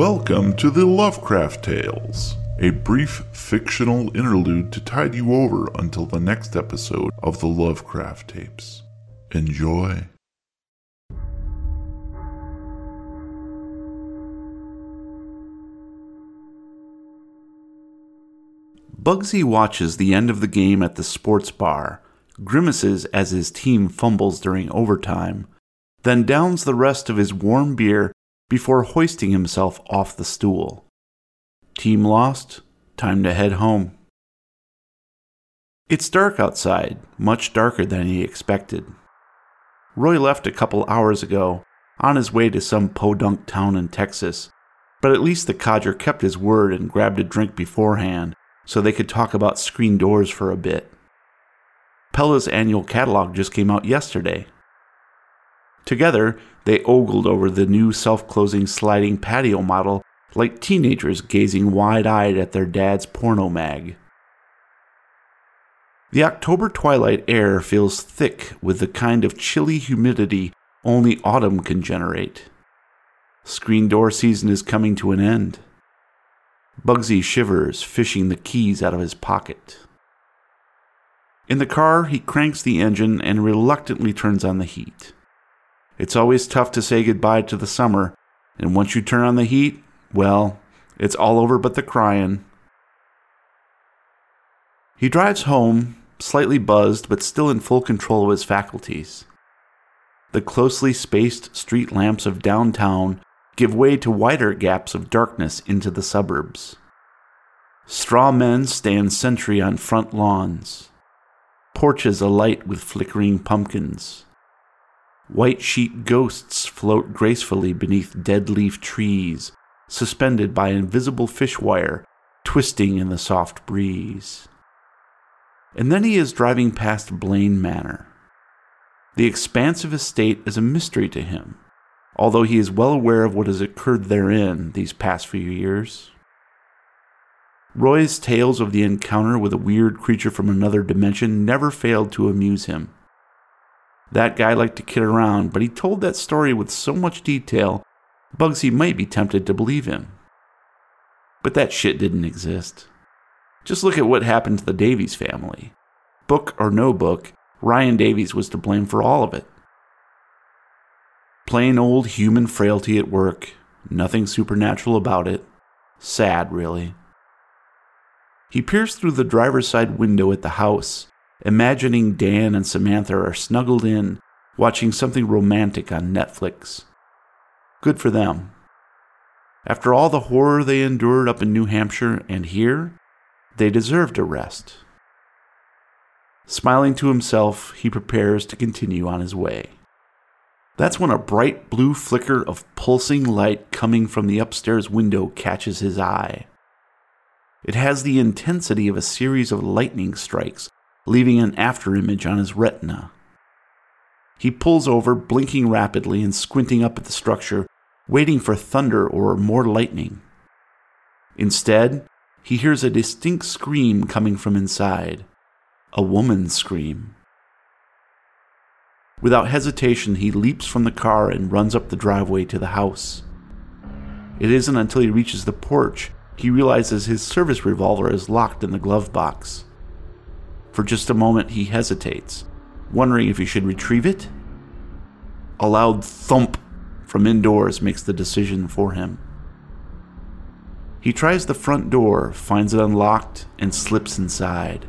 Welcome to the Lovecraft Tales, a brief fictional interlude to tide you over until the next episode of the Lovecraft tapes. Enjoy. Bugsy watches the end of the game at the sports bar, grimaces as his team fumbles during overtime, then downs the rest of his warm beer before hoisting himself off the stool. Team lost, time to head home. It's dark outside, much darker than he expected. Roy left a couple hours ago, on his way to some podunk town in Texas, but at least the codger kept his word and grabbed a drink beforehand so they could talk about screen doors for a bit. Pella's annual catalog just came out yesterday. Together, they ogled over the new self closing sliding patio model like teenagers gazing wide eyed at their dad's porno mag. The October twilight air feels thick with the kind of chilly humidity only autumn can generate. Screen door season is coming to an end. Bugsy shivers, fishing the keys out of his pocket. In the car, he cranks the engine and reluctantly turns on the heat. It's always tough to say goodbye to the summer, and once you turn on the heat, well, it's all over but the crying. He drives home, slightly buzzed but still in full control of his faculties. The closely spaced street lamps of downtown give way to wider gaps of darkness into the suburbs. Straw men stand sentry on front lawns, porches alight with flickering pumpkins. White sheet ghosts float gracefully beneath dead leaf trees, suspended by invisible fish wire twisting in the soft breeze. And then he is driving past Blaine Manor. The expanse expansive estate is a mystery to him although he is well aware of what has occurred therein these past few years. Roy's tales of the encounter with a weird creature from another dimension never failed to amuse him. That guy liked to kid around, but he told that story with so much detail, Bugsy might be tempted to believe him. But that shit didn't exist. Just look at what happened to the Davies family. Book or no book, Ryan Davies was to blame for all of it. Plain old human frailty at work. Nothing supernatural about it. Sad, really. He peers through the driver's side window at the house, imagining Dan and Samantha are snuggled in, watching something romantic on Netflix. Good for them. After all the horror they endured up in New Hampshire and here, they deserved a rest. Smiling to himself, he prepares to continue on his way. That's when a bright blue flicker of pulsing light coming from the upstairs window catches his eye. It has the intensity of a series of lightning strikes, leaving an afterimage on his retina. He pulls over, blinking rapidly and squinting up at the structure, waiting for thunder or more lightning. Instead, he hears a distinct scream coming from inside a woman's scream. Without hesitation, he leaps from the car and runs up the driveway to the house. It isn't until he reaches the porch he realizes his service revolver is locked in the glove box. For just a moment, he hesitates, wondering if he should retrieve it. A loud thump from indoors makes the decision for him. He tries the front door, finds it unlocked, and slips inside.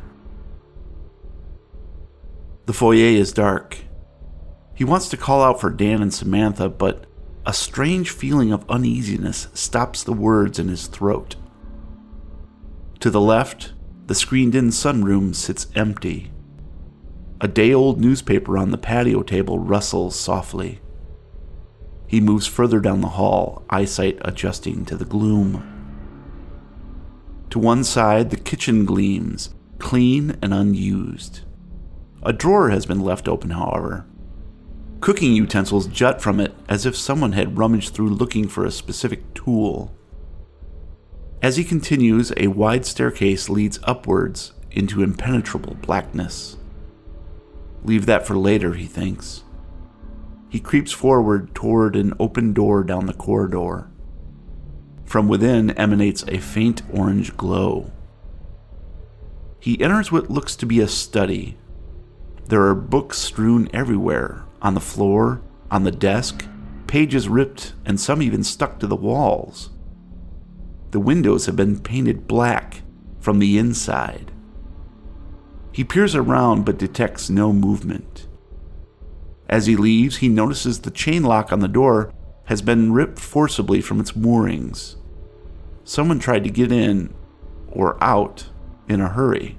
The foyer is dark, he wants to call out for Dan and Samantha, but a strange feeling of uneasiness stops the words in his throat. To the left, the screened in sunroom sits empty. A day old newspaper on the patio table rustles softly. He moves further down the hall, eyesight adjusting to the gloom. To one side, the kitchen gleams, clean and unused. A drawer has been left open, however. Cooking utensils jut from it as if someone had rummaged through looking for a specific tool. As he continues, a wide staircase leads upwards into impenetrable blackness. Leave that for later, he thinks. He creeps forward toward an open door down the corridor. From within emanates a faint orange glow. He enters what looks to be a study. There are books strewn everywhere on the floor, on the desk, pages ripped, and some even stuck to the walls. The windows have been painted black from the inside. He peers around but detects no movement. As he leaves, he notices the chain lock on the door has been ripped forcibly from its moorings. Someone tried to get in or out in a hurry.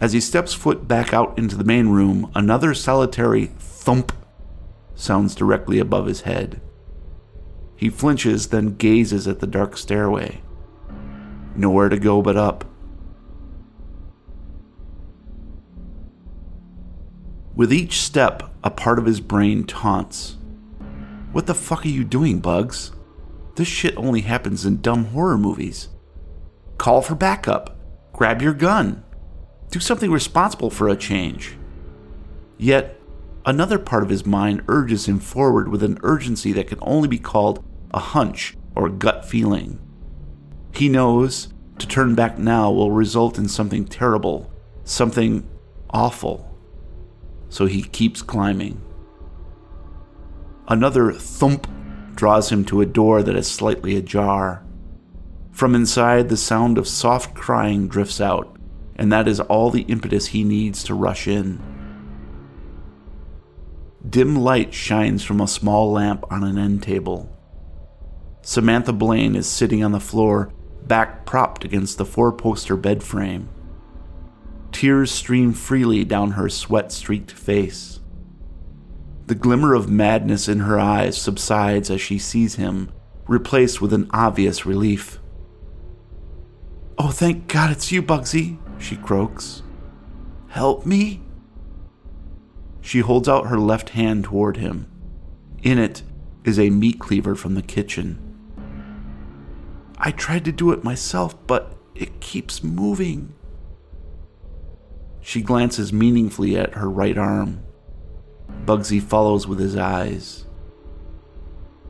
As he steps foot back out into the main room, another solitary thump sounds directly above his head. He flinches, then gazes at the dark stairway. Nowhere to go but up. With each step, a part of his brain taunts. What the fuck are you doing, Bugs? This shit only happens in dumb horror movies. Call for backup. Grab your gun. Do something responsible for a change. Yet, another part of his mind urges him forward with an urgency that can only be called a hunch or gut feeling. He knows to turn back now will result in something terrible, something awful. So he keeps climbing. Another thump draws him to a door that is slightly ajar. From inside, the sound of soft crying drifts out, and that is all the impetus he needs to rush in. Dim light shines from a small lamp on an end table. Samantha Blaine is sitting on the floor, back propped against the four poster bed frame. Tears stream freely down her sweat streaked face. The glimmer of madness in her eyes subsides as she sees him, replaced with an obvious relief. Oh, thank God it's you, Bugsy, she croaks. Help me? She holds out her left hand toward him. In it is a meat cleaver from the kitchen. I tried to do it myself, but it keeps moving. She glances meaningfully at her right arm. Bugsy follows with his eyes.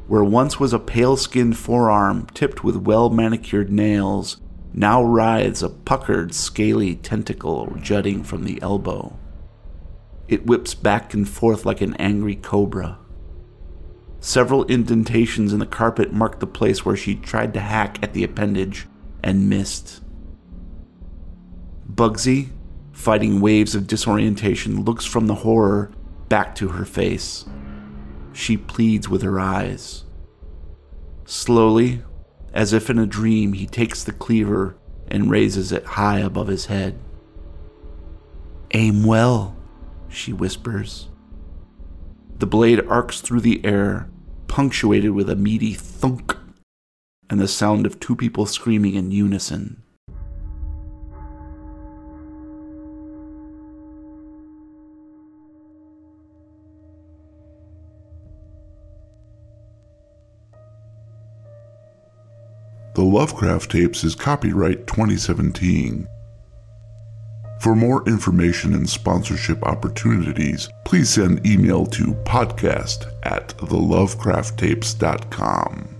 Where once was a pale skinned forearm tipped with well manicured nails, now writhes a puckered, scaly tentacle jutting from the elbow. It whips back and forth like an angry cobra. Several indentations in the carpet mark the place where she tried to hack at the appendage and missed. Bugsy, fighting waves of disorientation, looks from the horror back to her face. She pleads with her eyes. Slowly, as if in a dream, he takes the cleaver and raises it high above his head. Aim well, she whispers. The blade arcs through the air, punctuated with a meaty thunk and the sound of two people screaming in unison. The Lovecraft Tapes is copyright 2017. For more information and sponsorship opportunities, please send email to podcast at thelovecrafttapes.com.